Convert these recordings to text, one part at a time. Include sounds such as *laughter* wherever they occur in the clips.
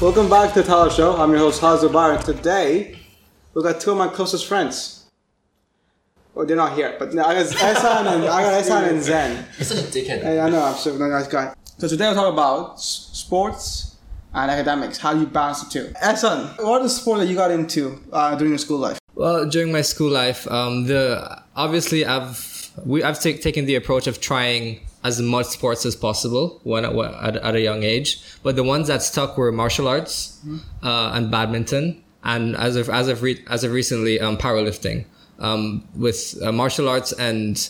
Welcome back to the Tyler Show. I'm your host, Hazel Bar, and today we've got two of my closest friends. Oh, they're not here, but I got Esan and I got Esan and Zen. You're such a dickhead. Hey, I know, I'm such a nice guy. So today we'll talk about s- sports and academics. How do you balance the two? Esan, what is the sport that you got into uh, during your school life? Well, during my school life, um, the obviously I've we I've ta- taken the approach of trying as much sports as possible when at, at a young age. But the ones that stuck were martial arts uh, and badminton, and as of as of re- as of recently, um, powerlifting. Um, with uh, martial arts and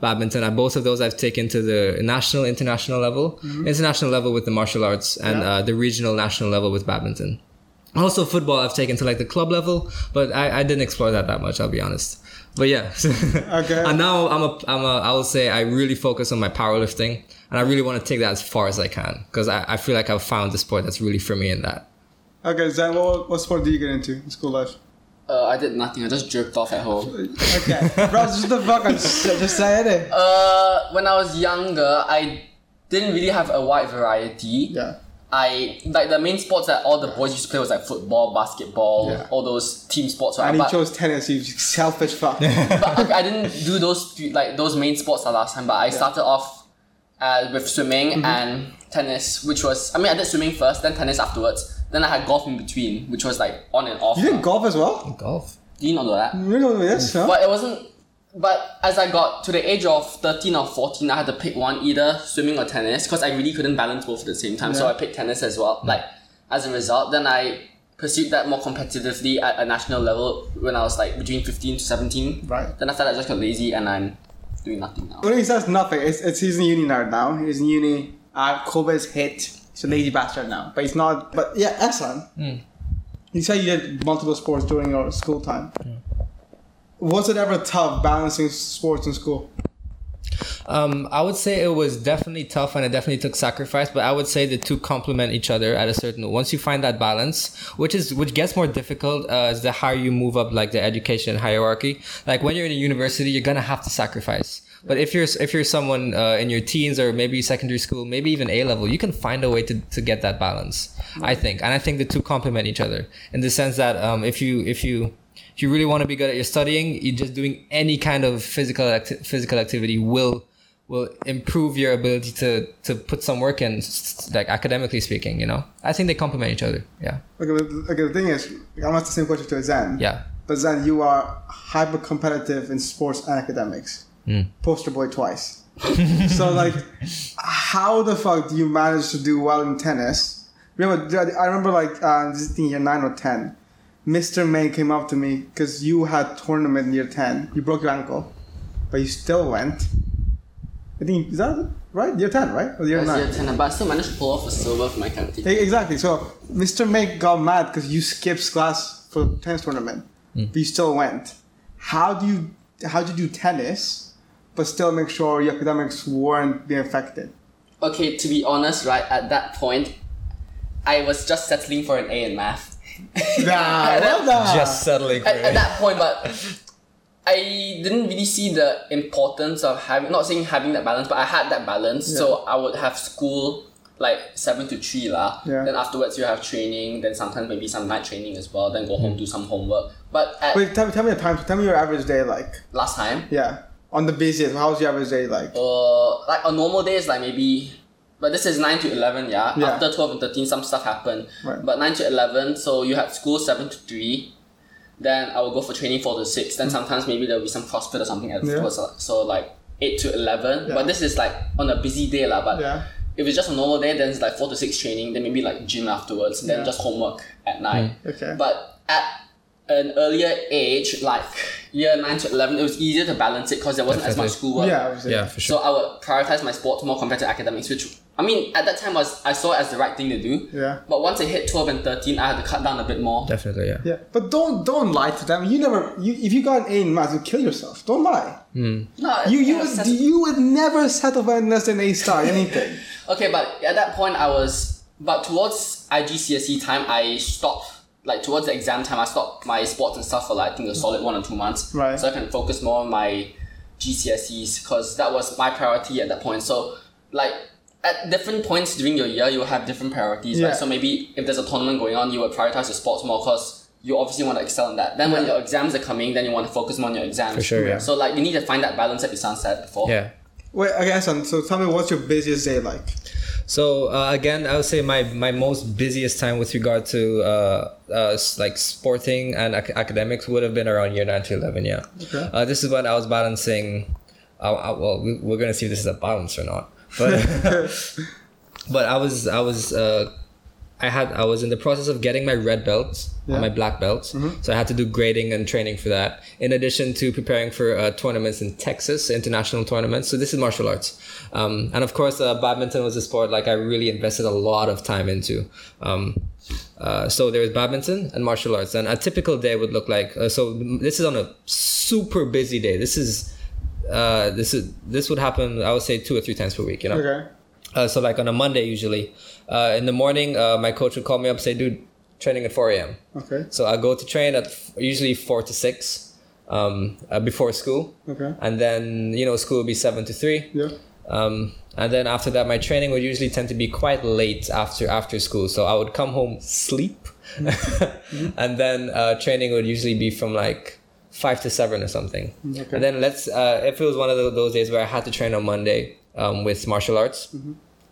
badminton, uh, both of those I've taken to the national, international level. International level with the martial arts, and Yeah. uh, the regional, national level with badminton. Also, football I've taken to like the club level, but I, I didn't explore that that much. I'll be honest. But yeah. *laughs* Okay. and now I'm a I'm a I will say I really focus on my powerlifting, and I really want to take that as far as I can because I, I feel like I've found the sport that's really for me in that. Okay, Zen, what, what sport did you get into in school life? Uh, I did nothing. I just jerked off at home. Okay, bro, just the fuck, I'm just say it. Uh, when I was younger, I didn't really have a wide variety. Yeah. I like the main sports that all the boys used to play was like football, basketball, Yeah. all those team sports. Right? And he But, chose tennis, you selfish fuck. *laughs* but okay, I didn't do those like those main sports the last time. But I started off uh, with swimming Mm-hmm. and tennis, which was I mean I did swimming first, then tennis afterwards. Then I had golf in between, which was like on and off. You did golf as well? Golf. Do you not know that? You know this, huh? But it wasn't. But as I got to the age of 13 or 14, I had to pick one, either swimming or tennis, because I really couldn't balance both at the same time. So I picked tennis as well. Like, as a result, then I pursued that more competitively at a national level when I was like between 15 to 17. Right. Then after that, I just got lazy and I'm doing nothing now. When he says nothing, it's, it's he's in uni now. Now he's in uni. Uh, COVID's hit. He's a lazy bastard now, but he's not. But yeah, Esan. You said you did multiple sports during your school time. Was it ever tough balancing sports in school? Um, I would say it was definitely tough and it definitely took sacrifice, but I would say the two complement each other at a certain. Once you find that balance, which is which gets more difficult uh, as the higher you move up, like the education hierarchy. Like when you're in a university, you're gonna have to sacrifice. But if you're if you're someone uh, in your teens or maybe secondary school, maybe even A level, you can find a way to, to get that balance. I think, and I think the two complement each other in the sense that um, if you if you you really want to be good at your studying, you just doing any kind of physical acti- physical activity will will improve your ability to to put some work in, like academically speaking. You know, I think they complement each other. Yeah, Okay, but, okay. The thing is, I'm ask the same question to Zen. yeah. But Zen, you are hyper competitive in sports and academics. Poster boy twice. *laughs* so like, how the fuck do you manage to do well in tennis? Remember, I remember like uh, this thing year nine or ten. Mr. May came up to me because you had tournament in year ten. You broke your ankle, but you still went. I think is that right? Year ten, right? Or year I nine? year 10, but I still managed to pull off a silver for my county. E- Exactly. So Mr. May got mad because you skipped class for tennis tournament, hmm. but you still went. How do you how do you do tennis, but still make sure your academics weren't being affected? Okay, to be honest, right, at that point, I was just settling for an A in math. Nah, well done. Just settling at, at that point, but I didn't really see the importance of having not saying having that balance, but I had that balance. So I would have school like seven to three lah. Yeah. Then afterwards you have training, then sometimes maybe some night training as well, then go home do some homework. But at Wait, tell me, tell me the time. Tell me your average day like. last time, Yeah, on the busiest. How's your average day like? uh like on normal days like maybe but this is 9 to 11 yeah, Yeah. after 12 and 13 some stuff happened Right. but 9 to 11 so you had school 7 to 3 then I will go for training 4 to 6 then sometimes maybe there will be some CrossFit or something afterwards uh, so like 8 to 11 Yeah. but this is like on a busy day lah. but Yeah. if it's just a normal day then it's like 4 to 6 training then maybe like gym afterwards then Yeah. just homework at night Okay. but at an earlier age like year 9 to 11 it was easier to balance it because there wasn't as much Definitely. schoolwork Yeah, obviously. Yeah, for sure. so I would prioritize my sport more compared to academics, which I mean at that time was I saw it as the right thing to do. Yeah. But once I hit twelve and thirteen, I had to cut down a bit more. Definitely, yeah. Yeah, but don't don't lie to them. You never. You, if you got an A in maths, you kill yourself. Don't lie. Hmm. No, You you would, you would never settle for less than A star anything. *laughs* okay, but at that point I was but towards IGCSE time I stopped like towards the exam time I stopped my sports and stuff for like I think a solid one or two months. Right. So I can focus more on my GCSEs because that was my priority at that point. So like at different points during your year, you will have different priorities, Yeah. right? So maybe if there's a tournament going on, you would prioritize your sports more because you obviously want to excel in that. Then when Yeah. your exams are coming, then you want to focus more on your exams. For sure, yeah. So like you need to find that balance that Isan said before. Yeah. Wait, okay, Hassan, so tell me what's your busiest day like? So uh, again, I would say my, my most busiest time with regard to uh, uh, like sporting and ac- academics would have been around year nine to eleven. Yeah, Okay. uh, this is when I was balancing. Uh, uh, well, we, we're gonna see if this is a balance or not, but *laughs* but I was I was uh, I had I was in the process of getting my red belt Yeah. and my black belt, so I had to do grading and training for that. In addition to preparing for uh, tournaments in Texas, international tournaments. So this is martial arts, um, and of course, uh, badminton was a sport like I really invested a lot of time into. Um, uh, so there's badminton and martial arts, and a typical day would look like. Uh, so this is on a super busy day. This is. Uh, this is this would happen. I would say two or three times per week. You know. Okay. Uh, so like on a Monday usually, uh, in the morning, uh, my coach would call me up say, "Dude, training at 4 a.m." Okay. So I go to train at f- usually four to six, um, uh, before school, Okay. and then you know school would be seven to three, Yeah. um, and then after that my training would usually tend to be quite late after after school. So I would come home, sleep, *laughs* and then uh, training would usually be from like five to seven or something. Okay. And then let's uh, if it was one of tho- those days where I had to train on Monday um, with martial arts,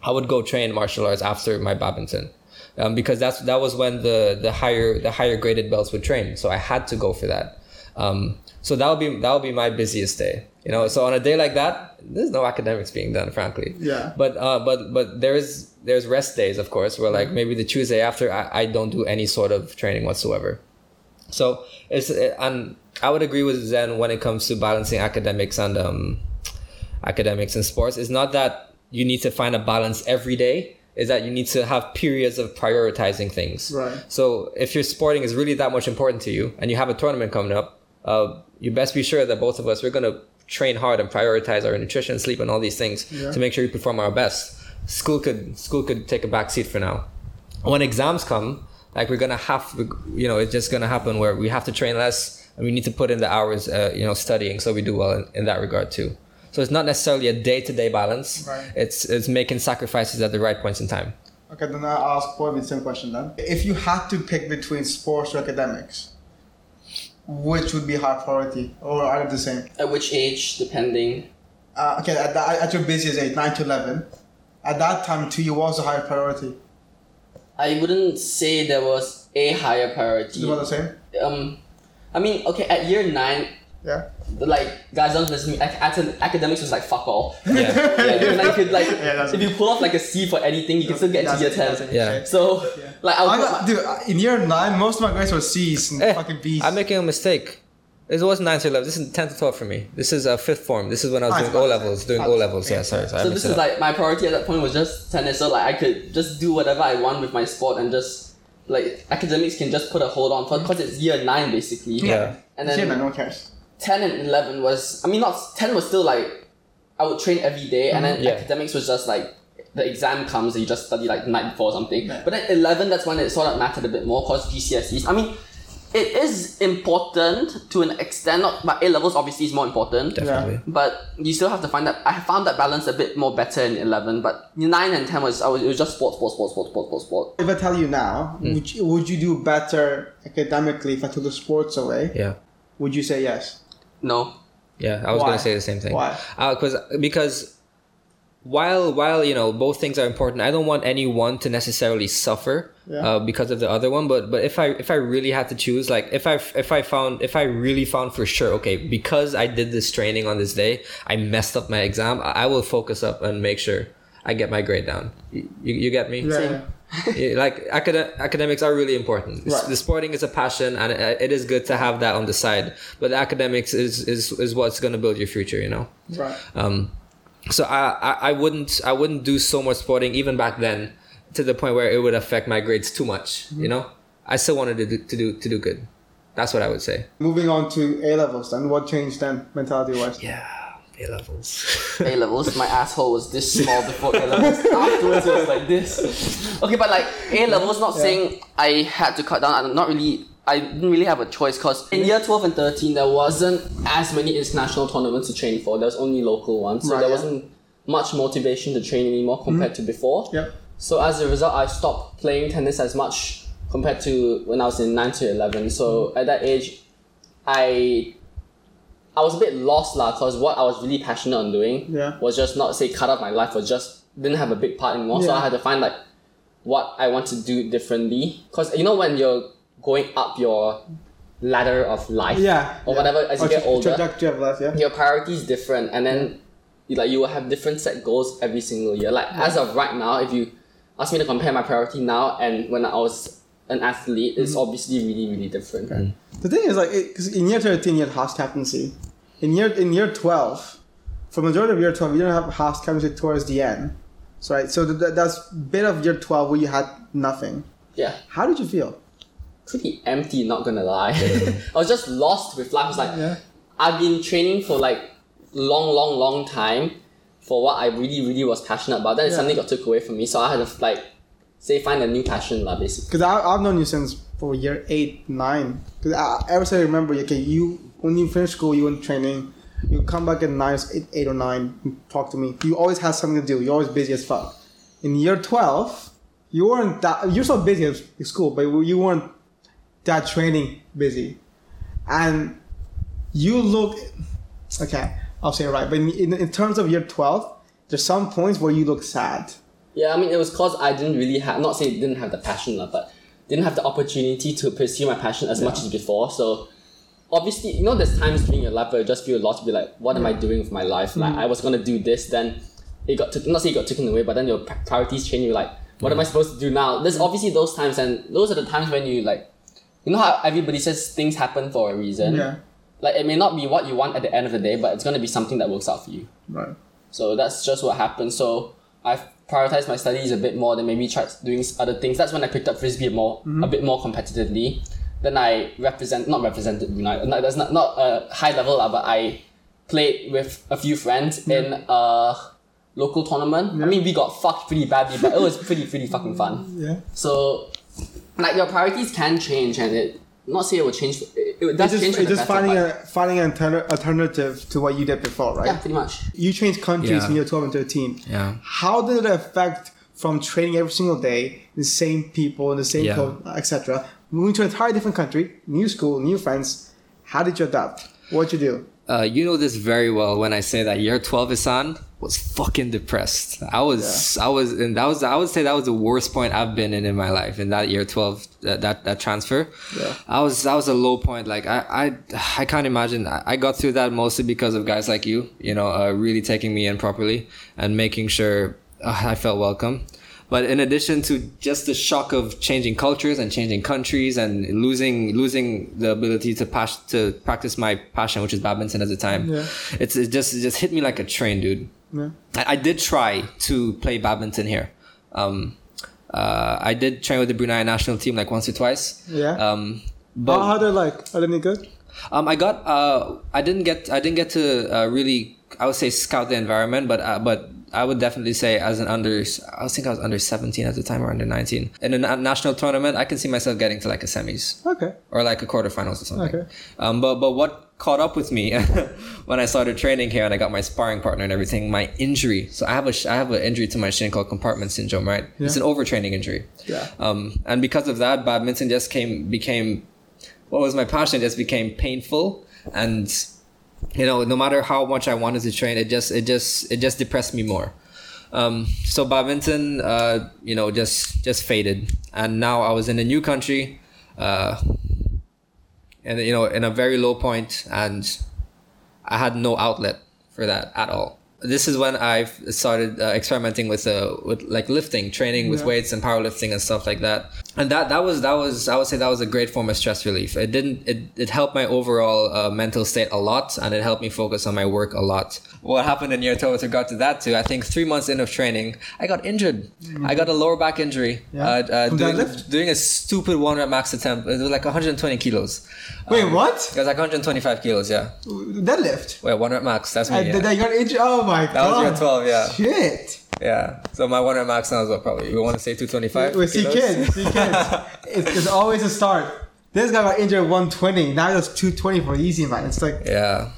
I would go train martial arts after my badminton. Um, because that's that was when the, the higher the higher graded belts would train, so I had to go for that. Um, so that would be that would be my busiest day, you know. So on a day like that, there's no academics being done, frankly. Yeah. But uh, but but there is there's rest days, of course, where like maybe the Tuesday after I, I don't do any sort of training whatsoever. So it's and I would agree with Zen when it comes to balancing academics and um, academics and sports. It's not that you need to find a balance every day. Is that you need to have periods of prioritizing things. Right. So if your sporting is really that much important to you, and you have a tournament coming up, uh, you best be sure that both of us we're gonna train hard and prioritize our nutrition, sleep, and all these things Yeah. to make sure we perform our best. School could school could take a back seat for now. When exams come, like we're gonna have, you know, it's just gonna happen where we have to train less and we need to put in the hours, uh, you know, studying so we do well in, in that regard too. So it's not necessarily a day to day balance. Right. It's it's making sacrifices at the right points in time. Okay, then I'll ask Bobby the same question then. If you had to pick between sports or academics, which would be high priority or are they the same? At which age, depending. Uh, okay, at, the, at your busiest age, 9 to 11, at that time to you, was the higher priority? I wouldn't say there was a higher priority. Is it about the same? Um, I mean, okay, at year nine, Yeah. like guys don't listen to me. ac- acad- Academics was like fuck all. *laughs* Yeah. yeah, *laughs* you, like, you could like Yeah, if you pull off like a C for anything, you can still get into year That's- ten. that's- Yeah. So Yeah. like I'll I got, dude, in year 9, most of my grades were C's and Eh, fucking B's. I'm making a mistake. It wasn't 9 to 11. This is 10 to 12 for me. This is a fifth form. This is when I was Ah, doing it's O levels. Doing O levels. Yeah, sorry. sorry so this is up. like my priority at that point was just tennis. So like I could just do whatever I want with my sport and just like academics can just put a hold on for because it's year nine basically. Yeah. And then year 9, no one cares. 10 and 11 was i mean not 10 was still like i would train every day and then Yeah. academics was just like the exam comes and you just study like the night before or something Yeah. but then 11 that's when it sort of mattered a bit more because gcse's i mean it is important to an extent not but a levels obviously is more important Definitely. but you still have to find that i found that balance a bit more better in 11 but 9 and 10 was, I was it was just sport sport sport sport sport sport sport If I tell you now, Hmm. would, you, would you do better academically if I took the sports away? Yeah. Would you say yes? no Yeah, I was Why? gonna say the same thing. Why? Because because while while you know both things are important, I don't want any one to necessarily suffer Yeah. uh, because of the other one. But but if I if I really had to choose, like if I if I found if I really found for sure, okay, because I did this training on this day, I messed up my exam. I, I will focus up and make sure I get my grade down. You, you, get me? Yeah, *laughs* like acad- academics are really important. Right. The sporting is a passion, and it, it is good to have that on the side. But the academics is is, is what's going to build your future. You know. Right. Um, so I, I I wouldn't I wouldn't do so much sporting even back then to the point where it would affect my grades too much. You mm-hmm. know. I still wanted to do, to do to do good. That's what I would say. Moving on to A levels, then what changed then, mentality wise? Yeah, A levels. *laughs* A levels, my asshole was this *laughs* small before A levels. Afterwards, it was like this. Okay, but like A levels, not Yeah. saying I had to cut down. I'm not really. I didn't really have a choice because in year 12 and 13, there wasn't as many international tournaments to train for. There was only local ones. So Right, there yeah. wasn't much motivation to train anymore compared to mm-hmm. before. Yep. So as a result, I stopped playing tennis as much compared to when I was in nine to eleven. So mm-hmm. at that age, I I was a bit lost lah, cause what I was really passionate on doing Yeah. was just not say cut off my life, or just didn't have a big part anymore. So I had to find like what I want to do differently. Cause you know when you're going up your ladder of life, Yeah. or yeah. whatever as you Or get tra- older, Trajectory of life, yeah. your priorities different and then you, like you will have different set goals every single year like as of right now if you ask me to compare my priority now and when i was an athlete it's Mm-hmm. obviously really really different The thing is, like, because in year 13, you had house captaincy. In year in year 12, for majority of year 12, you don't have house captaincy towards the end. So, right, so th- th- that's bit of year 12 where you had nothing. yeah How did you feel? Pretty empty not gonna lie *laughs* i was just lost with life I was like Yeah. i've been training for like long long long time for what i really really was passionate about then it Yeah. suddenly got took away from me so i had to like say find a new passion lah basically Because I've known you since for year 8, 9. Because ever since I remember, okay, you, when you finish school, you went training, you come back at 9, eight, or 9, and talk to me. You always had something to do. You're always busy as fuck. In year 12, you weren't that, you're so busy at school, but you weren't that training busy. And you look, okay, I'll say it right, but in, in, terms of year 12, there's some points where you look sad. Yeah, I mean, it was cause I didn't really have, not say didn't have the passion, but didn't have the opportunity to pursue my passion as much as before. So, obviously, you know, there's times during your life where you just feel lost, be like, what am I doing with my life? Like, mm. I was gonna do this, then it got not say it got taken away, but then your priorities change. You're like, what am I supposed to do now? There's obviously those times, and those are the times when you like, you know how everybody says things happen for a reason. Yeah, Like, it may not be what you want at the end of the day, but it's gonna be something that works out for you. right. So that's just what happened. So I've prioritized my studies a bit more than maybe tried doing other things. That's when I picked up frisbee more mm-hmm. a bit more competitively. Then I represent not represented Brunei. Not, that's not not a high level but I played with a few friends mm-hmm. in a local tournament. I mean, we got fucked pretty badly, but it was pretty pretty fucking fun. Yeah. So, like your priorities can change, and it not say it will change. It, it does It's change just, for it's just better, finding but- a finding an alterna- alternative to what you did before, right? yeah, pretty much. You changed countries Yeah. in year 12 and 13. Yeah. How did it affect from training every single day, the same people, in the same Yeah. coach, etc., moving to an entirely different country, new school, new friends? How did you adapt? What'd you do? Uh, you know this very well when I say that year 12 Isan was fucking depressed. I was, I was, and that was, I would say that was the worst point I've been in in my life in that year 12, that, that, that transfer. Yeah. I was, that was a low point. Like, I, I, I can't imagine. I, got through that mostly because of guys like you, you know, uh, really taking me in properly and making sure uh, I felt welcome. But in addition to just the shock of changing cultures and changing countries and losing losing the ability to pass to practice my passion, which is badminton at the time, Yeah. it's it just it just hit me like a train, dude. Yeah. I, I did try to play badminton here. Um, uh, I did train with the Brunei national team like once or twice. Yeah. Um, but How, how they like? Are they any good? um, I got uh, I didn't get I didn't get to uh, really I would say scout the environment, but uh, but I would definitely say as an under I think I was under seventeen at the time or under nineteen in a na- national tournament I can see myself getting to like a semis Okay. or like a quarterfinals or something. Okay. Um, but but what caught up with me *laughs* when I started training here and I got my sparring partner and everything, my injury. So I have a sh- I have an injury to my shin called compartment syndrome, right? It's an overtraining injury. Yeah. Um, and because of that, badminton just came became what was my passion just became painful and you know no matter how much I wanted to train, it just it just it just depressed me more. Um, so badminton, uh, you know, just just faded, and now I was in a new country, uh, and you know, in a very low point, and I had no outlet for that at all. This is when I started uh, experimenting with uh, with like lifting, training with Yeah. weights and powerlifting and stuff like that. And that that was that was I would say that was a great form of stress relief. It didn't it, it helped my overall uh, mental state a lot, and it helped me focus on my work a lot. What happened in year two with regard to that too? I think three months in of training, I got injured. I got a lower back injury. Yeah. Uh, uh, doing, doing a stupid one rep max attempt. It was like 120 kilos. Wait, Um, what? It was like 125 kilos. Yeah. Deadlift. Wait, one rep max. That's me. Uh, yeah. Got injured. Oh my That god. That was year 12, yeah. Shit. Yeah. So my one rep max now is what probably we want to say 225. Wait, see, kids, see, kids. it's, it's always a start. This guy got injured 120. Now it's 220 for easy, man. It's like, Yeah.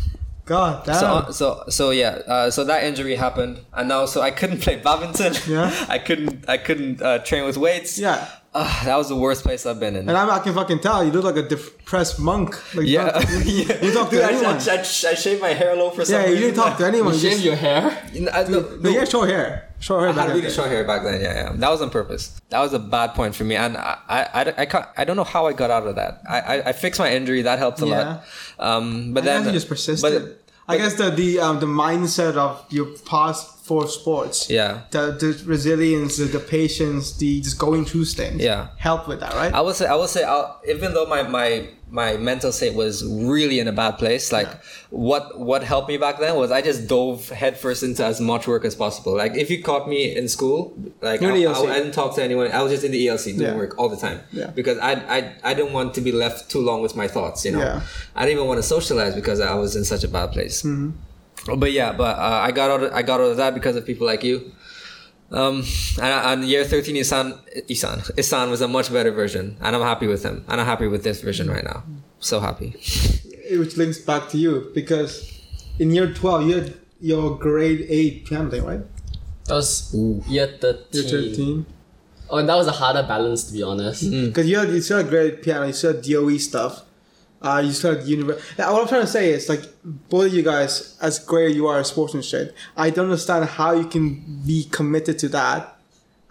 God damn. So, uh, so, so yeah. Uh, so that injury happened, and now so I couldn't play badminton. Yeah. *laughs* I couldn't. I couldn't uh, train with weights. yeah. Ah, that was the worst place I've been in. And I'm, I can fucking tell you look like a depressed monk. Like, yeah, don't- *laughs* you, you talk to Dude, anyone. I, I, I shaved my hair low for some yeah, you didn't talk to anyone. You You shave just, your hair. I, no, but no, you had short hair. Short hair I back had then. really short hair back then. Yeah, yeah. That was on purpose. That was a bad point for me, and I, I, I, I, can't, I don't know how I got out of that. I, I, I fixed my injury. That helped a Yeah. lot. Um, but I then guess you just persisted. But, I guess the the um, the mindset of your past four sports, yeah. the the resilience, the, the patience, the just going through things, Yeah. help with that, right? I would say I would say I'll, even though my, my my mental state was really in a bad place, like what what helped me back then was I just dove headfirst into as much work as possible. Like if you caught me in school, like I, I, I didn't talk to anyone. I was just in the ELC doing Yeah. work all the time Yeah. because I, I I didn't want to be left too long with my thoughts. You know, Yeah. I didn't even want to socialize because I was in such a bad place. Mm-hmm. But yeah, but uh, I got out of, I got out of that because of people like you. Um, and, and year 13, Isan, Isan, Isan was a much better version, and I'm happy with him. And I'm happy with this version right now. So happy. Which links back to you because in year twelve you had your grade eight piano right? That was year 13. Year thirteen. Oh, and that was a harder balance, to be honest. Because you had you still had grade eight piano, you still had DOE stuff. Uh, you had university. What I'm trying to say is like both of you guys, as great you are at sports and shit, I don't understand how you can be committed to that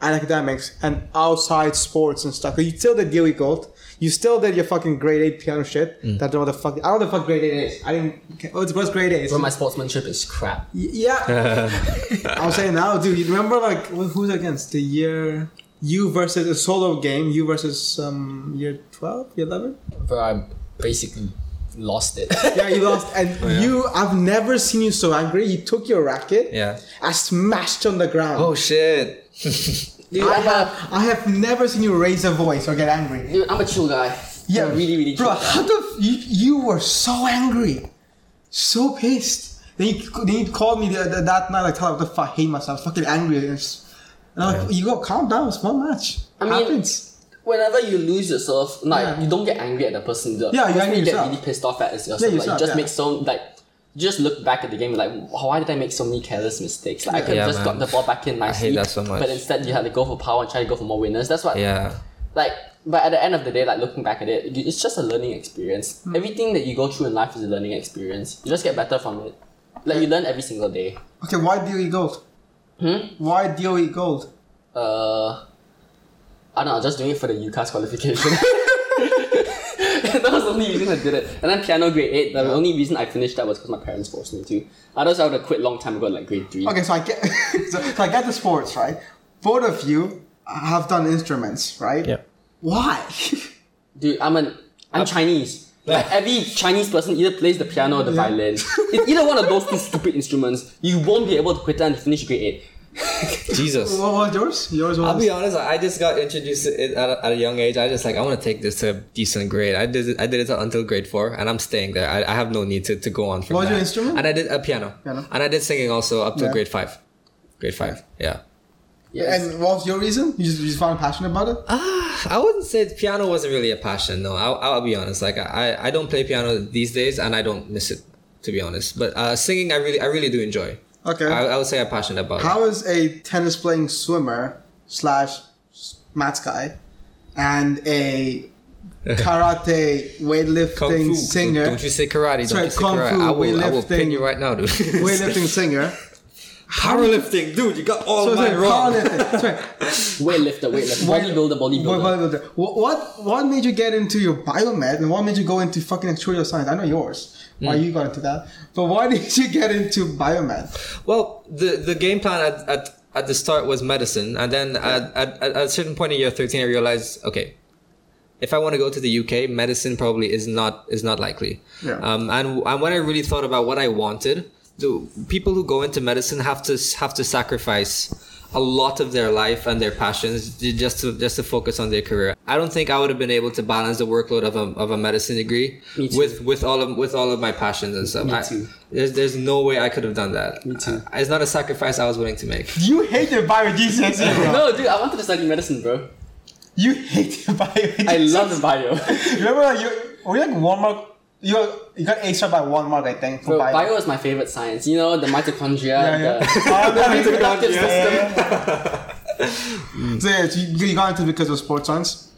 and academics and outside sports and stuff. you still did DOE gold. You still did your fucking grade eight piano shit. That don't know what the fuck. I don't know what the fuck grade eight is. I didn't. Oh, it's what's grade eight? Bro, my sportsmanship is crap. Y- Yeah. *laughs* *laughs* I'm saying now, dude. You remember like who's against the year you versus a solo game? You versus um year twelve, year eleven. Bro, I basically lost it. *laughs* Yeah, you lost, and oh, you. I've never seen you so angry. You took your racket. Yeah. I smashed on the ground. Oh shit. *laughs* Dude, I I'm have. a, I have never seen you raise a voice or get angry. dude, I'm a chill guy. Yeah, I'm really, really chill Bro, guy. how the f- you, you were so angry, so pissed. Then you, then you called me the, the, that night like, "Tell the fuck, I hate myself, fucking angry." And I'm like, you go calm down. It's one match. I mean, Happens. Whenever you lose yourself, like Yeah. you don't get angry at the person. The Yeah, you person angry you get yourself. really pissed off at is yourself. Yeah, like you just yeah. make so like just look back at the game like why did I make so many careless mistakes? Like I could Yeah, have just man. got the ball back in nicely. that so much. But instead you had to go for power and try to go for more winners. That's what Yeah. like but at the end of the day, like looking back at it, it's just a learning experience. Hmm. Everything that you go through in life is a learning experience. You just get better from it. Like you learn every single day. Okay, why DOE gold? Hmm? Why DOE gold? Uh, Ah, I don't know, just doing it for the UCAS qualification. *laughs* that was the only reason I did it. And then piano grade 8, the only reason I finished that was because my parents forced me to. Otherwise, I would have quit long time ago, like grade 3. Okay, so I get *laughs* so, so I get the sports right. Both of you have done instruments, right? Yeah. Why? Dude, I'm an I'm Chinese. Like *laughs* every Chinese person either plays the piano or the violin. It's either one of those two stupid instruments. You won't be able to quit it and finish grade 8. *laughs* Jesus. what was yours? Yours was. I'll be honest. I just got introduced to it at a, at a young age. I just like I want to take this to a decent grade. I did it. I did it until grade four, and I'm staying there. I, I have no need to, to go on from What was your instrument? And I did a piano. Piano. And I did singing also up to Yeah. grade five. Grade five. Yeah. Yes. and what was your reason? You just, you just found passionate about it? Ah, I wouldn't say piano wasn't really a passion. No, I'll, I'll be honest. Like I, I don't play piano these days, and I don't miss it to be honest. But uh, singing, I really, I really do enjoy. Okay. I, I would say I'm passionate about it. How is a tennis playing swimmer slash maths guy and a *laughs* karate Kung weightlifting fu. singer, Don't you say karate? Don't Sorry, you say kung karate? fu, I will, I will weightlifting. pin you right now, dude. *laughs* weightlifting singer? Powerlifting, dude. You got all So of sorry, mine wrong. powerlifting. *laughs* Sorry, weightlifter, weightlifter, bodybuilder, bodybuilder. bodybuilder. What, what what made you get into your biomed and what made you go into fucking actuarial science? I know yours. Why Hmm. you got into that? But why *laughs* did you get into biomed? Well, the the game plan at, at, at the start was medicine, and then at, at, at a certain point in year thirteen, I realized, okay, if I want to go to the UK, medicine probably is not is not likely. Yeah. Um, and and when I really thought about what I wanted, the people who go into medicine have to have to sacrifice a lot of their life and their passions just to just to focus on their career. I don't think I would have been able to balance the workload of a, of a medicine degree Me too. with with all of with all of my passions and stuff. Me I- too. there's there's no way I could have done that. Me too. Uh, it's not a sacrifice I was willing to make. You hated bio GCSE, bro. No, dude, I wanted to study medicine, bro. You hated bio I love the bio. *laughs* Remember, like, you, were you like one mark You got, you got A star by one mark, I think. For Bro, bio. bio is my favorite science. You know, the mitochondria, Yeah, yeah. the *laughs* Oh, the *laughs* reproductive mitochondria. system. *laughs* So yeah, so you, you got into it because of sports science.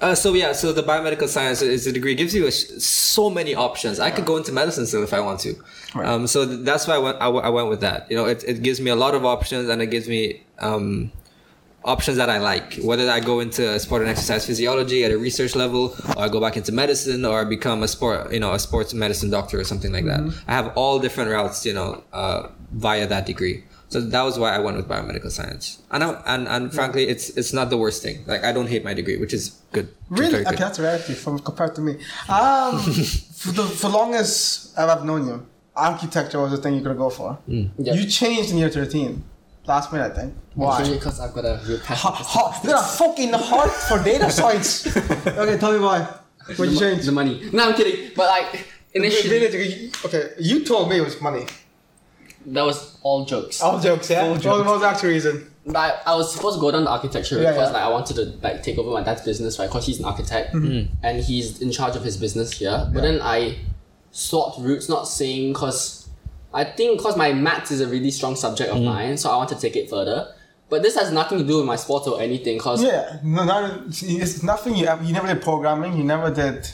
Uh, so yeah, so the biomedical science is a degree gives you a, sh- so many options. I could go into medicine still if I want to. Right. Um, so th- that's why I went. I, w- I went with that. You know, it, it gives me a lot of options, and it gives me um, options that I like. Whether I go into sport and exercise physiology at a research level, or I go back into medicine, or I become a sport, you know, a sports medicine doctor or something like that. I have all different routes, you know, uh, via that degree. So that was why I went with biomedical science, and I, and and frankly, it's it's not the worst thing. Like I don't hate my degree, which is good. Really? very Okay, good. that's rarity from compared to me. Um, *laughs* for the for longest I've known you, architecture was the thing you could go for. Yeah. You changed in year thirteen, last minute, I think. Why? Because I've got a real passion. Ha, ha, you got a fucking heart for data *laughs* science. okay, tell me why. What the, you changed? the money. No, I'm kidding. But like initially, Okay, you told me it was money. that was all jokes. All jokes, yeah. All jokes. What was the actual reason? I, I was supposed to go down to architecture Yeah, because yeah. like I wanted to like take over my dad's business, right? Because he's an architect mm-hmm. and he's in charge of his business here. But then I swapped routes, not saying because I think because my maths is a really strong subject of mine, so I want to take it further. But this has nothing to do with my sport or anything. Because Yeah, no, no, it's nothing. You you never did programming. You never did.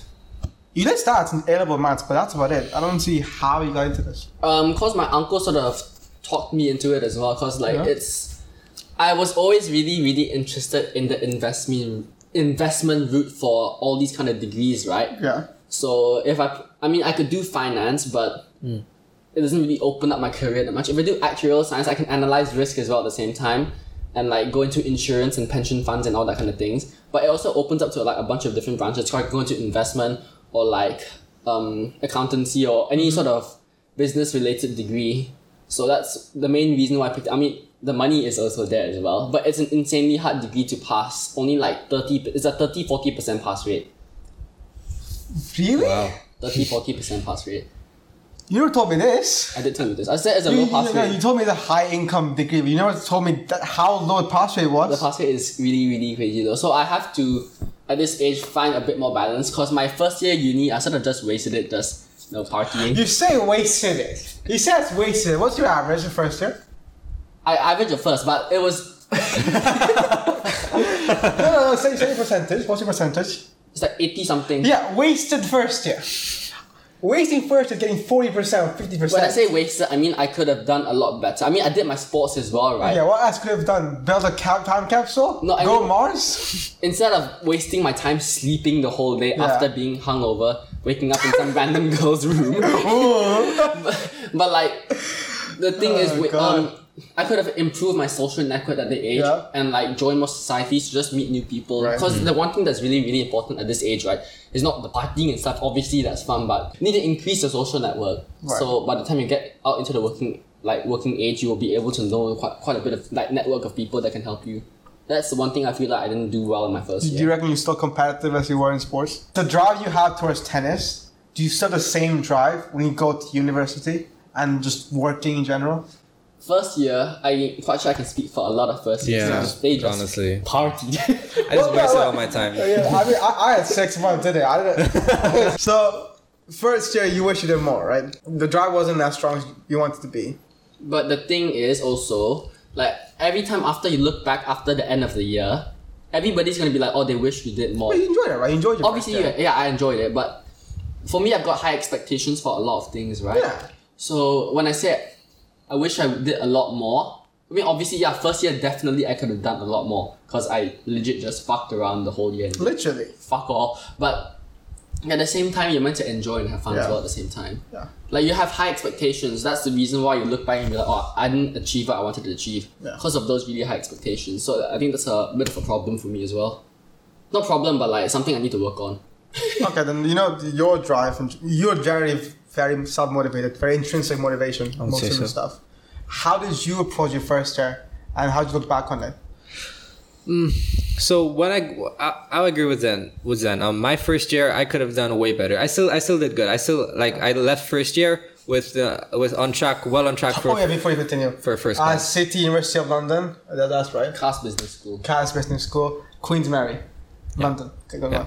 You did stats and A level maths, but that's about it. I don't see how you got into this. um, cause my uncle sort of talked me into it as well. Cause like Yeah. it's, I was always really really interested in the investment investment route for all these kind of degrees, right? Yeah. So if I, I mean, I could do finance, but it doesn't really open up my career that much. If I do actuarial science, I can analyze risk as well at the same time, and like go into insurance and pension funds and all that kind of things. But it also opens up to like a bunch of different branches. So I can go into investment or like um, accountancy or any sort of business related degree. So that's the main reason why I picked. I mean, the money is also there as well, but it's an insanely hard degree to pass. Only like thirty. It's a 30 40 percent pass rate. Really? Wow. 30 40 percent pass rate. You never told me this. I did tell you this. I said it's a You, low you, pass no, rate. you told me the high income degree, but you never told me that how low the pass rate was. the pass rate is really, really crazy though. So I have to, at this age, find a bit more balance. Cause my first year uni, I sort of just wasted it, just you know, partying. You say wasted it. You said it's wasted. What's your average the first year? I averaged it first, but it was *laughs* *laughs* No, no, no. Say, say your percentage. What's your percentage? it's like eighty something. Yeah, wasted first year. Wasting first year, getting forty percent, or fifty percent. When I say wasted, I mean I could have done a lot better. I mean I did my sports as well, right? Yeah, what else could I have done? Build a cap- time capsule? No, I Go mean- Mars? *laughs* Instead of wasting my time sleeping the whole day Yeah. after being hungover, waking up in some *laughs* random girl's room. *laughs* but, but like the thing is Oh, with, God. um I could have improved my social network at the age Yeah. and like join more societies to just meet new people. Right. Because mm. the one thing that's really, really important at this age, right, is not the partying and stuff. Obviously that's fun, but you need to increase your social network. Right. So by the time you get out into the working like working age, you will be able to know quite, quite a bit of like network of people that can help you. That's the one thing I feel like I didn't do well in my first Do year. you reckon you're still competitive as you were in sports? The drive you have towards tennis, do you still have the same drive when you go to university and just working in general? First year, I quite sure I can speak for a lot of first years. Yeah, they just honestly. partied. *laughs* I just Well, wasted well, all my time. Yeah, I mean, I, I had six months, didn't I? I didn't. *laughs* so, first year, you wish you did more, right? The drive wasn't as strong as you wanted to be. But the thing is also like every time after you look back after the end of the year, everybody's gonna be like, oh, they wish you did more. But you enjoyed it, right? You enjoyed your Obviously, yeah, yeah, I enjoyed it, but for me, I've got high expectations for a lot of things, right? Yeah. So when I said I wish I did a lot more, I mean, obviously, yeah, first year definitely I could have done a lot more because I legit just fucked around the whole year. Literally. fuck all. But at the same time, you're meant to enjoy and have fun as well at the same time. Yeah. Like you have high expectations. That's the reason why you look back and be like, oh, I didn't achieve what I wanted to achieve Yeah. because of those really high expectations. So I think that's a bit of a problem for me as well. Not problem, but like something I need to work on. Okay, then you know your drive and you're generally very self motivated, very intrinsic motivation, most say of the stuff. How did you approach your first year, and how did you look back on it? So when I, I I agree with Zen with Zen. Um, my first year I could have done way better. I still I still did good. I still like I left first year with uh, with on track, well on track for oh yeah, before you continue, for first uh, class. City University of London. That, that's right. Cass business school. Cass Business School, Queen's Mary. London. On.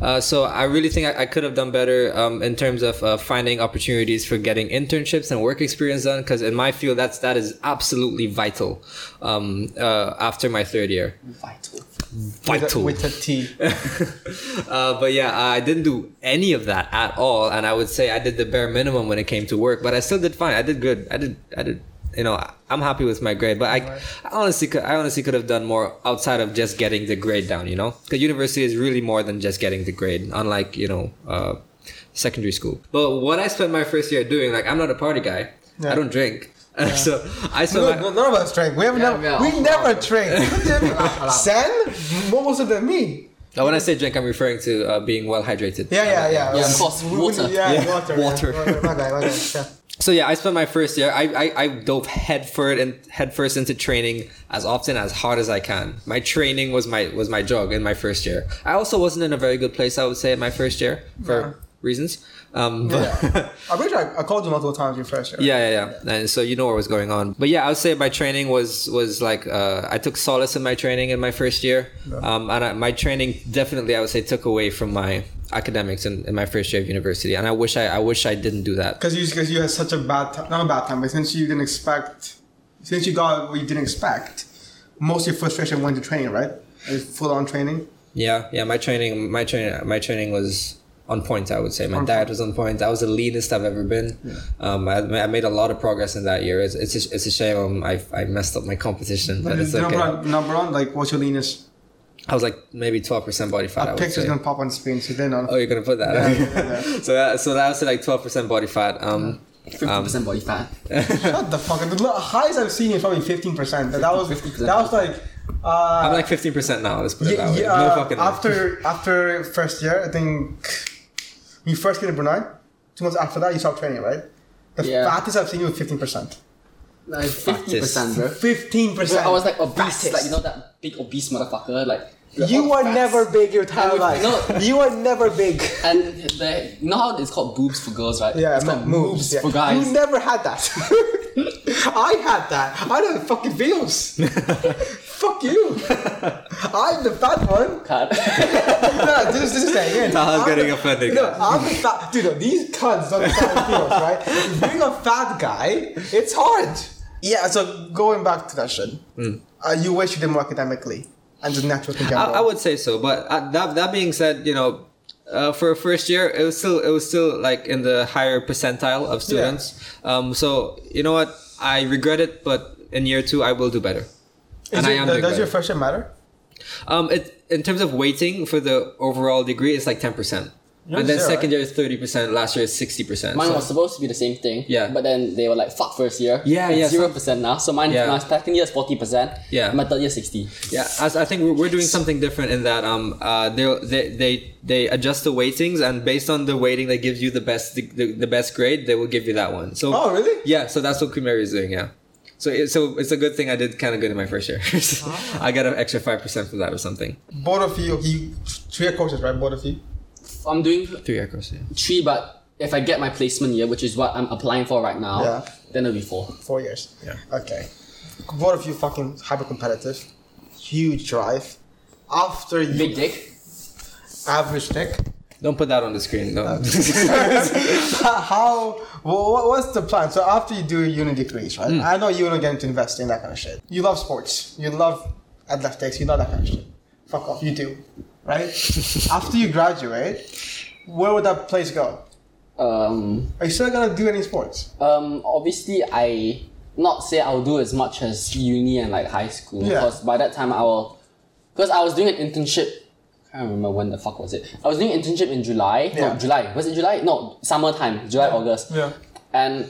Uh, so I really think I, I could have done better um, in terms of uh, finding opportunities for getting internships and work experience done. Because in my field, that's that is absolutely vital. Um, uh, after my third year, Vital. vital. With a, with a T. *laughs* uh, but yeah, I didn't do any of that at all, and I would say I did the bare minimum when it came to work. But I still did fine. I did good. I did. I did. You know, I'm happy with my grade. But I, I honestly, could, I honestly could have done more outside of just getting the grade down. You know, because university is really more than just getting the grade. Unlike you know, uh, secondary school. But what I spent my first year doing, like, I'm not a party guy. Yeah. I don't drink. *laughs* so I spent No, my, no, none of us drink. We have Yeah, never, yeah. we never drink. Sen, *laughs* what was it than me? Now, when I say drink, I'm referring to uh, being well hydrated. Yeah, yeah, yeah. Yeah, of course, We- we- water. Yeah, Yeah, water. *laughs* water. Yeah. My guy, my guy. Yeah. So yeah, I spent my first year. I I, I dove headfirst and headfirst into training as often as hard as I can. My training was my was my drug in my first year. I also wasn't in a very good place. I would say in my first year for Yeah. reasons. Um, Yeah. Pretty sure I, I called you multiple times your first year. yeah, yeah, yeah. And so you know what was going on. But yeah, I would say my training was was like uh, I took solace in my training in my first year. Um, and I, my training definitely I would say took away from my academics in, in my first year of university. And I wish I I wish I didn't do that. Because you, cause you had such a bad time, not a bad time, but since you didn't expect, since you got what you didn't expect, most of your frustration went to training, right? Full on training. Yeah, yeah. My training, my training, my training was on point. I would say my On diet was on point. I was the leanest I've ever been. Um, I, I made a lot of progress in that year. It's it's a, it's a shame um, I I messed up my competition, but it's number, one, number one, like, what's your leanest? I was like maybe twelve percent body fat. I A would picture's gonna pop on the screen, so then on. Oh, you're gonna put that. Yeah, yeah, yeah. *laughs* so that so that was like twelve percent body fat. Um, Fifty percent body fat. *laughs* Shut the fuck up. The lo- highest I've seen is probably 15%. That was, 50%. that was like, uh, I'm like fifteen percent now. Let's put it yeah, that way. yeah, no uh, fucking. after, after first year, I think, when you first came to Brunei, two months after that, you stopped training, right? The Yeah. fattest I've seen you was 15%. Like fifty percent, bro. 15%. I was like obese, Fattest. like you know that big obese motherfucker, like. You all were never big your entire And with- life. no. You were never big. And the, you know how it's called boobs for girls, right? Yeah, it's called moves. moves yeah. for guys. You never had that. *laughs* I had that. I don't have fucking feels. *laughs* Fuck you. I'm the fat one. Cut. *laughs* No, this, this is the again. Taha's I'm getting the- offended, No, guys. I'm the fat dude. These cunts don't understand feels, right? Being a fat guy, it's hard. Yeah. So going back to that shit, uh, you wish you did more academically and just in I. I would say so, but uh, that that being said, you know, uh, for a first year, it was still it was still like in the higher percentile of students. Um, so you know what, I regret it, but in year two, I will do better. Is and I it- am does your first year matter? Um, it in terms of weighting for the overall degree, it's like ten percent, and then is zero, second year is thirty percent. Last year is sixty percent. Mine was supposed to be the same thing. Yeah. But then they were like, fuck first year. Yeah, yeah, Zero some- percent now. So mine, Yeah. my second year is forty percent. Yeah. My third year sixty. Yeah, as I think we're, we're doing something different in that um uh they they they they adjust the weightings and based on the weighting that gives you the best the, the, the best grade they will give you that one. So Oh, really? yeah, so that's what Queen Mary is doing. Yeah, so it, so it's a good thing I did kind of good in my first year. *laughs* I got an extra five percent for that or something. Both of you, you three year courses, right? Both of you. I'm doing Three year course. Yeah. three, but if I get my placement year, which is what I'm applying for right now, Yeah. then it'll be four. Four years. Yeah. Okay. What if you fucking hyper competitive. Huge drive. After you Big dick. average dick. Don't put that on the screen. No. *laughs* How? Well, what's the plan? So after you do your uni degrees, right? Hmm. I know you want to get into investing in that kind of shit. You love sports. You love athletics. You love that kind of shit. Fuck off. You do, right? after you graduate, where would that place go? Um, Are you still gonna do any sports? um, obviously, I not say I'll do as much as uni and like high school Yeah. because by that time I will, because I was doing an internship. I can't remember when the fuck was it. I was doing an internship in July. Yeah. No, July. Was it July? No, summertime. July, August. Yeah. And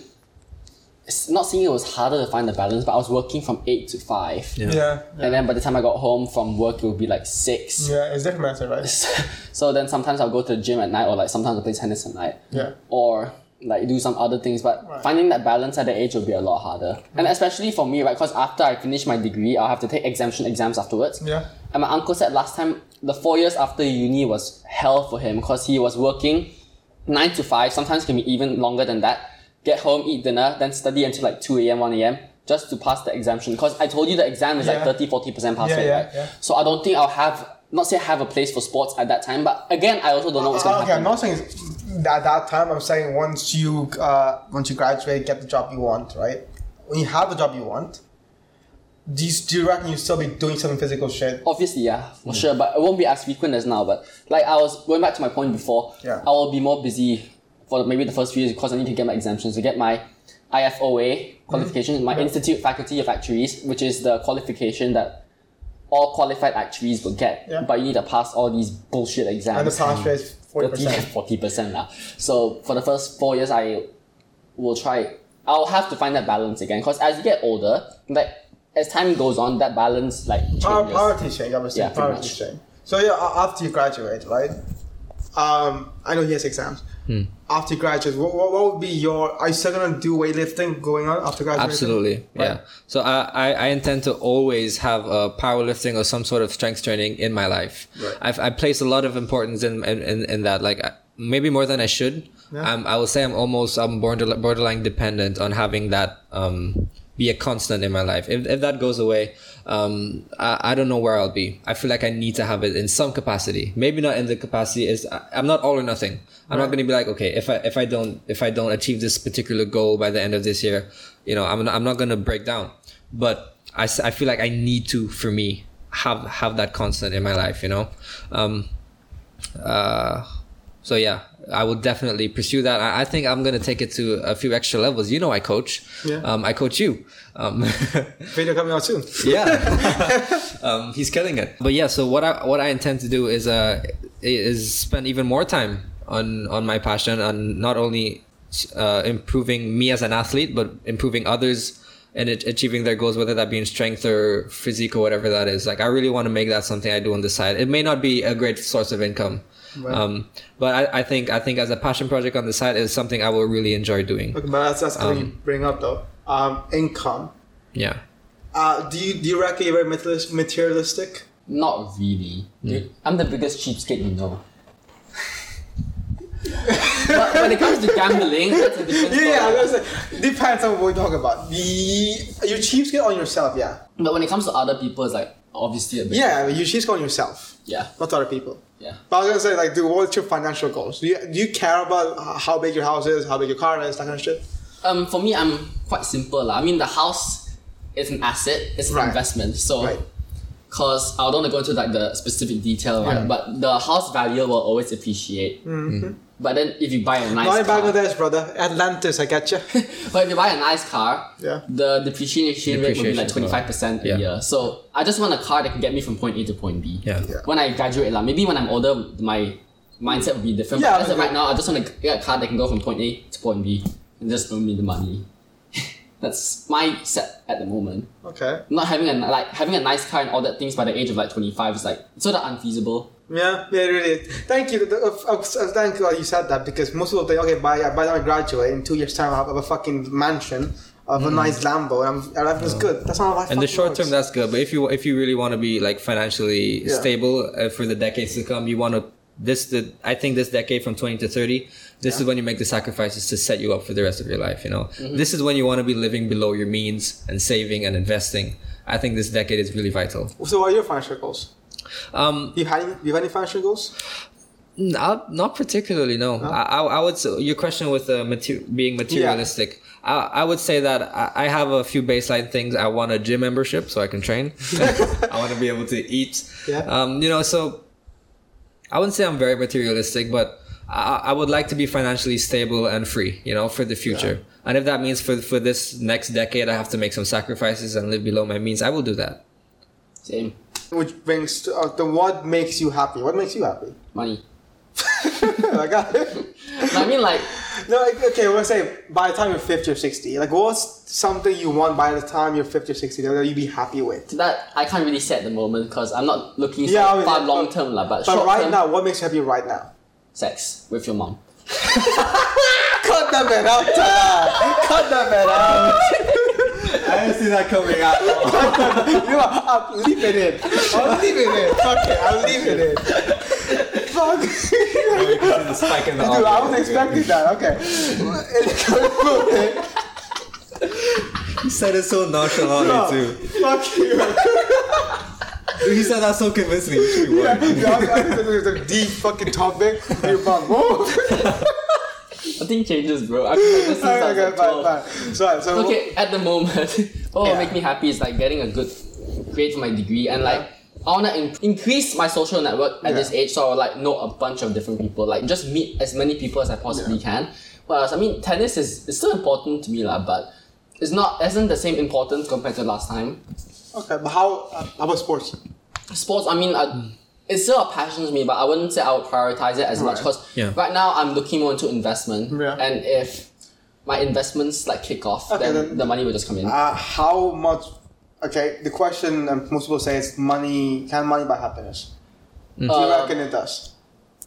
not saying it was harder to find the balance, but I was working from eight to five. Yeah. Yeah. Yeah. And then by the time I got home from work, it would be like six. Yeah, it's different matter, right? *laughs* so then sometimes I'll go to the gym at night, or like sometimes I'll play tennis at night. Yeah. Or like do some other things, but Right. finding that balance at that age will be a lot harder. And especially for me, right? Because after I finish my degree, I'll have to take exemption exams afterwards. Yeah. And my uncle said last time the four years after uni was hell for him because he was working nine to five, sometimes can be even longer than that. Get home, eat dinner, then study until like 2 a.m., 1 a.m. just to pass the exemption. Because I told you the exam is Yeah. like 30 40% pass Yeah, rate, yeah, right? So I don't think I'll have not say have a place for sports at that time, but again, I also don't know what's gonna Uh, okay, I'm happen. not saying at that time. I'm saying once you uh, once you graduate, get the job you want, right? When you have the job you want, do you, do you reckon you still be doing some physical shit? Obviously, yeah, for sure, but it won't be as frequent as now. But like I was going back to my point before, Yeah. I will be more busy for maybe the first few years because I need to get my exemptions to get my IFOA qualification, my Institute Faculty of Actuaries, which is the qualification that all qualified actuaries will get. Yeah. But you need to pass all these bullshit exams. And the pass rate is *laughs* 40%. 40 percent now. So for the first four years, I will try. I'll have to find that balance again because as you get older, like as time goes on, that balance like changes. Priorities change, obviously. Yeah, much. change. So yeah, after you graduate, right? Um, I know he has exams. Hmm. After graduate, what, what, what would be your? Are you still gonna do weightlifting going on after graduating? Absolutely, yeah. So I, I, I intend to always have uh, powerlifting or some sort of strength training in my life. Right. I've, I place a lot of importance in in, in, in that, like maybe more than I should. Yeah. Um, I would say I'm almost I'm borderline, borderline dependent on having that um, be a constant in my life. If, if that goes away, um, I, I don't know where I'll be. I feel like I need to have it in some capacity. Maybe not in the capacity is I'm not all or nothing. I'm not going to be like okay if I if I don't if I don't achieve this particular goal by the end of this year, you know I'm not, I'm not going to break down. But I, I feel like I need to for me have have that constant in my life. You know. Um, uh, so yeah, I will definitely pursue that. I, think I'm gonna take it to a few extra levels. You know, I coach. Yeah. Um, I coach you. Um, *laughs* Video coming out soon. yeah. *laughs* um, he's killing it. But yeah, so what I what I intend to do is uh is spend even more time on on my passion on not only uh, improving me as an athlete, but improving others and it, achieving their goals, whether that be in strength or physique or whatever that is. Like I really want to make that something I do on the side. It may not be a great source of income. Right. Um, but I, I think I think as a passion project on the side is something I will really enjoy doing. Okay, but that's that's something you Um, bring up though. Um, income. Yeah. Uh, do you do you reckon you're very materialistic? Not really. Dude, I'm the biggest cheapskate you know. but when it comes to gambling, that's a different Yeah, yeah. I was gonna say, depends on what we talk about. The you cheapskate on yourself, yeah. But when it comes to other people, it's like obviously a bit. Yeah, I mean, you cheapskate on yourself, Yeah. not to other people. Yeah. But I was gonna say, like, dude, what's your financial goals? Do you do you care about how big your house is, how big your car is, that kind of shit? Um, for me, I'm quite simple. lah. I mean, the house is an asset. It's an Right. investment. So, Right. cause I don't want to go into like the specific detail, right? Yeah. But the house value will always appreciate. Mm-hmm. But then if you buy a nice Not in car, Bangladesh, brother. Atlantis, I get you. *laughs* but if you buy a nice car, Yeah. the depreciation, rate would be like as twenty well. five percent a Yeah. year. So I just want a car that can get me from point A to point B. Yeah. Yeah. When I graduate, like maybe when I'm older, my mindset will be different. Yeah, but as but of right now, I just want to get a car that can go from point A to point B and just earn me the money. *laughs* That's my set at the moment. Okay. Not having a like having a nice car and all that things by the age of like twenty five is like sort of unfeasible. Yeah, yeah, really. Thank you. Uh, uh, Thank you you said that because most people think, okay, by by the time I graduate in two years' time, I'll have a fucking mansion, of a nice Lambo, and I'm, life is good. That's not life in the short works. term that's good but if you if you really want to be like financially Yeah. stable uh, for the decades to come you want to this the i think this decade from 20 to 30 this is when you make the sacrifices to set you up for the rest of your life you know this is when you want to be living below your means and saving and investing i think this decade is really vital So, what are your financial goals? Um Do you have any, do you have any financial goals? not, not particularly no. I, I, I would say your question with uh, mater- being materialistic I, I would say that I, I have a few baseline things. I want a gym membership so i can train. *laughs* I want to be able to eat. Yeah. um, you know so i wouldn't say i'm very materialistic but I, I would like to be financially stable and free you know for the future. And if that means for, for this next decade i have to make some sacrifices and live below my means i will do that. Same Which brings to uh, the what makes you happy? What makes you happy? money. *laughs* I got it. I mean like No, like, okay, we'll say by the time you're 50 or 60, like what's something you want by the time you're 50 or 60 that you'd be happy with? that I can't really say at the moment because I'm not looking Yeah, I mean, far long term. But, But short right term, now, what makes you happy right now? sex with your mom. *laughs* Cut that man out! Cut that man out! *laughs* i didn't see that coming out *laughs* you know what? I'll leave it in. I'll leave it in. Fuck it, I'll leave it in. Fuck. the spike in the Dude, I wasn't expecting that. Okay. It's coming. You said it so nonchalantly No, too Fuck you. he said that so convincingly. You should be Yeah, worried. yeah, I I think it's a deep fucking topic. You're fun. Whoa. *laughs* Nothing changes, bro. I've been like this *laughs* I was okay, like fine, 12. fine. So, so Okay, at the moment, *laughs* what Yeah. will make me happy is like getting a good grade for my degree and like I wanna in- increase my social network at Yeah. this age, so I will like know a bunch of different people, like just meet as many people as I possibly can. What? I mean, tennis is it's still important to me, lah, but it's not isn't the same importance compared to last time. Okay, but how, uh, how about sports? Sports, I mean, uh, it's still a passion to me, but I wouldn't say I would prioritize it as much because Yeah. right now I'm looking more into investment, Yeah. and if my investments like kick off, Okay, then, then- the money will just come in. Uh, how much? Okay, the question um, most people say is money. Can money buy happiness? Do you Uh, reckon it does?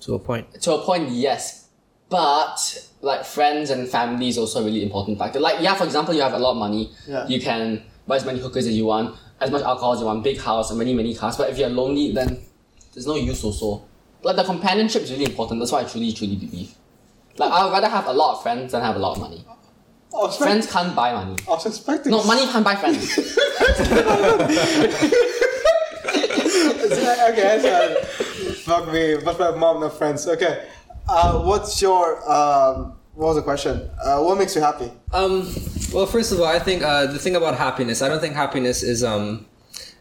To a point. to a point, yes, but like friends and family is also a really important factor. Like yeah, for example, you have a lot of money, Yeah. you can buy as many hookers as you want, as much alcohol as you want, big house and many many cars. But if you're lonely, then there's no use also. Like the companionship is really important. That's why I truly truly believe. Like I would rather have a lot of friends than have a lot of money. I was expect- Friends can't buy money. I was expecting. No, money can't buy friends. *laughs* okay, so fuck me. But my mom, no friends. Okay, uh, what's your um? What was the question? Uh, what makes you happy? Um, well, first of all, I think uh, the thing about happiness, I don't think happiness is um,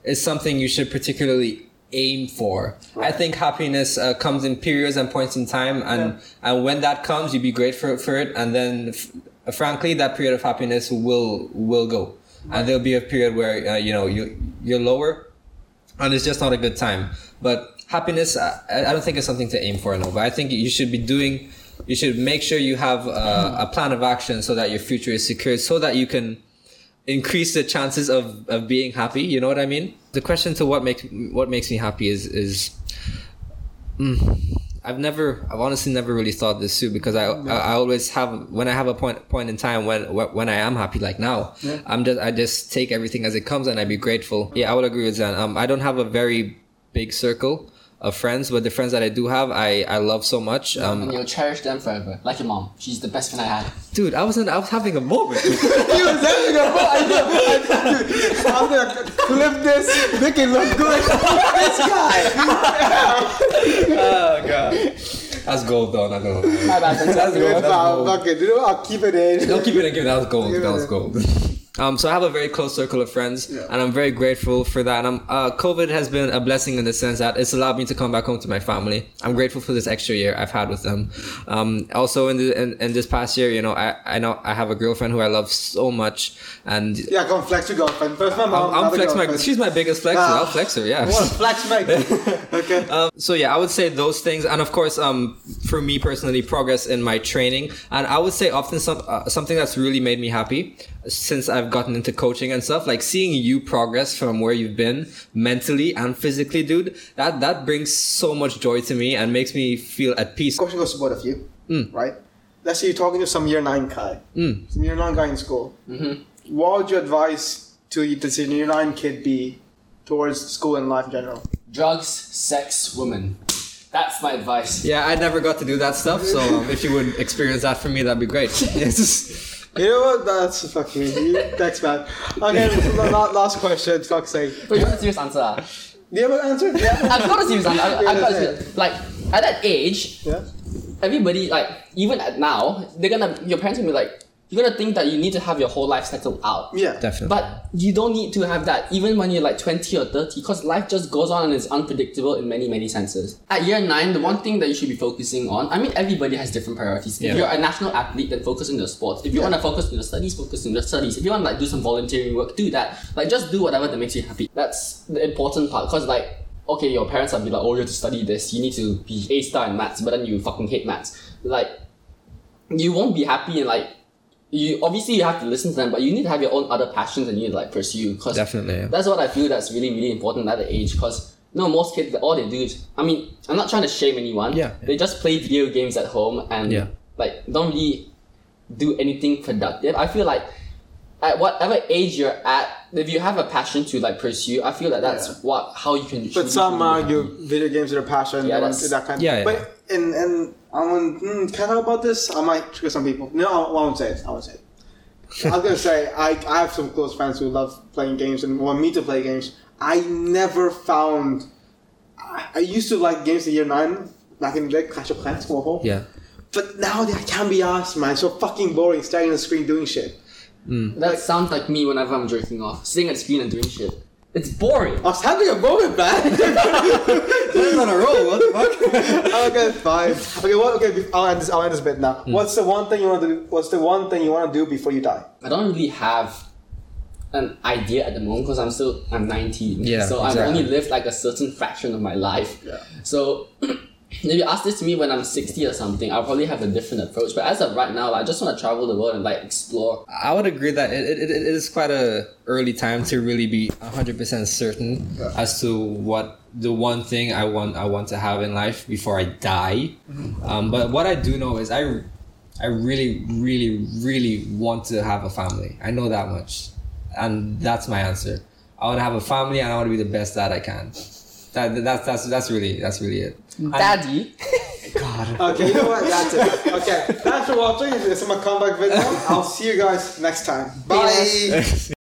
is something you should particularly aim for. I think happiness uh, comes in periods and points in time, and and when that comes, you'd be grateful for it, and then, f- frankly, that period of happiness will will go, and there'll be a period where uh, you know you you're lower, and it's just not a good time. But happiness, I, I don't think it's something to aim for, no. But I think you should be doing, you should make sure you have a, a plan of action so that your future is secured, so that you can increase the chances of, of being happy. You know what I mean? The question to what make what makes me happy is is. Mm, I've never, I've honestly never really thought this through because I, I, I always have when I have a point point in time when when I am happy like now, I'm just I just take everything as it comes and I be grateful. Yeah, I would agree with that. Um, I don't have a very big circle of friends, but the friends that I do have, I I love so much. Um, and you'll cherish them forever. Like your mom. She's the best friend I had. dude, I was in, I was having a moment. He was having a I know, I know, dude. I'm gonna clip this, make it look good. this guy. oh god, that's gold though. Not gonna. My bad. That's gold. That's gold. fuck it. You know, I'll keep it in. Don't keep it in. Give it. That was gold. Give That was gold. Um, so I have a very close circle of friends, and I'm very grateful for that. And I'm, uh, COVID has been a blessing in the sense that it's allowed me to come back home to my family. I'm grateful for this extra year I've had with them. Um, also in, the, in in this past year, you know, I I know I have a girlfriend who I love so much, and Yeah, come flex your girlfriend. First, my mom. I'm, I'm flex my. She's my biggest flexer. Ah. I'll flex her. Yeah. *laughs* What flex, mate. *laughs* okay. Um, so yeah, I would say those things, and of course, um, for me personally, progress in my training, and I would say often some uh, something that's really made me happy since I've gotten into coaching and stuff, like seeing you progress from where you've been mentally and physically, dude. That that brings so much joy to me and makes me feel at peace. question goes to both of you, Mm. right? Let's say you're talking to some year nine guy, Mm. some year nine guy in school. Mm-hmm. What would your advice to you, the year nine kid be towards school and life in general? Drugs, sex, women. That's my advice. Yeah, I never got to do that stuff, so um, if you would experience that for me, that'd be great. *laughs* Yes. You know what? That's fucking you. Thanks, man. Okay, *laughs* la- la- last question. Fuck's sake. But you want a serious answer? ah? Do you have an answer? Yeah. I've got a serious answer. I've, I've got a serious, like at that age, yeah. everybody like even at now they're gonna your parents gonna be like you're gonna think that you need to have your whole life settled out. Yeah. Definitely. But you don't need to have that even when you're like 20 or 30 because life just goes on and is unpredictable in many, many senses. At year 9, the one thing that you should be focusing on, I mean, everybody has different priorities. Yeah. If you're a national athlete, then focus on your sports. If you Yeah. want to focus on your studies, focus on your studies. If you want to like do some volunteering work, do that. Like just do whatever that makes you happy. That's the important part because like, okay, your parents will be like, oh, you have to study this, you need to be A star in maths, but then you fucking hate maths. Like, you won't be happy and like, you obviously you have to listen to them, but you need to have your own other passions and you need to like pursue. Cause Definitely. Yeah. that's what I feel that's really really important at the age. Cause you no, most kids all they do is I mean I'm not trying to shame anyone. Yeah. They just play video games at home and Yeah. like don't really do anything productive. I feel like at whatever age you're at, if you have a passion to like pursue, I feel that that's Yeah. what how you can. But some truly be argue happy. video games are their passion. Yeah, they want that's- that kind. Yeah, yeah. But in and I want mm, can I talk about this? I might trigger some people. No, I won't say it. I won't say it. I was gonna say I, I have some close friends who love playing games and want me to play games. I never found. I, I used to like games in year nine back in the day, Clash of Clans, mobile. Yeah. But now I can't be asked, man. So fucking boring, staring at the screen doing shit. That sounds like me whenever I'm jerking off, sitting at the screen and doing shit. It's boring. I was having a moment, man. *laughs* That's on a roll. What the fuck? *laughs* okay, fine. Okay, what? Okay, I'll end this. I'll end this bit now. Hmm. What's the one thing you want to do? What's the one thing you want to do before you die? I don't really have an idea at the moment because I'm still I'm 19. Yeah, So I've only lived like a certain fraction of my life. Yeah. So *clears throat* if you ask this to me when I'm 60 or something, I'll probably have a different approach. But as of right now, I just want to travel the world and like explore. I would agree that it, it, it is quite a early time to really be hundred percent certain Yeah. as to what the one thing I want I want to have in life before I die. Um, but what I do know is I, I really really really want to have a family. I know that much, and that's my answer. I want to have a family and I want to be the best dad I can. That, that's that's that's really that's really it. Mm. Daddy. God. *laughs* Okay, you know what? That's it. Okay, thanks for watching. This is my comeback video. I'll see you guys next time. Bye. *laughs*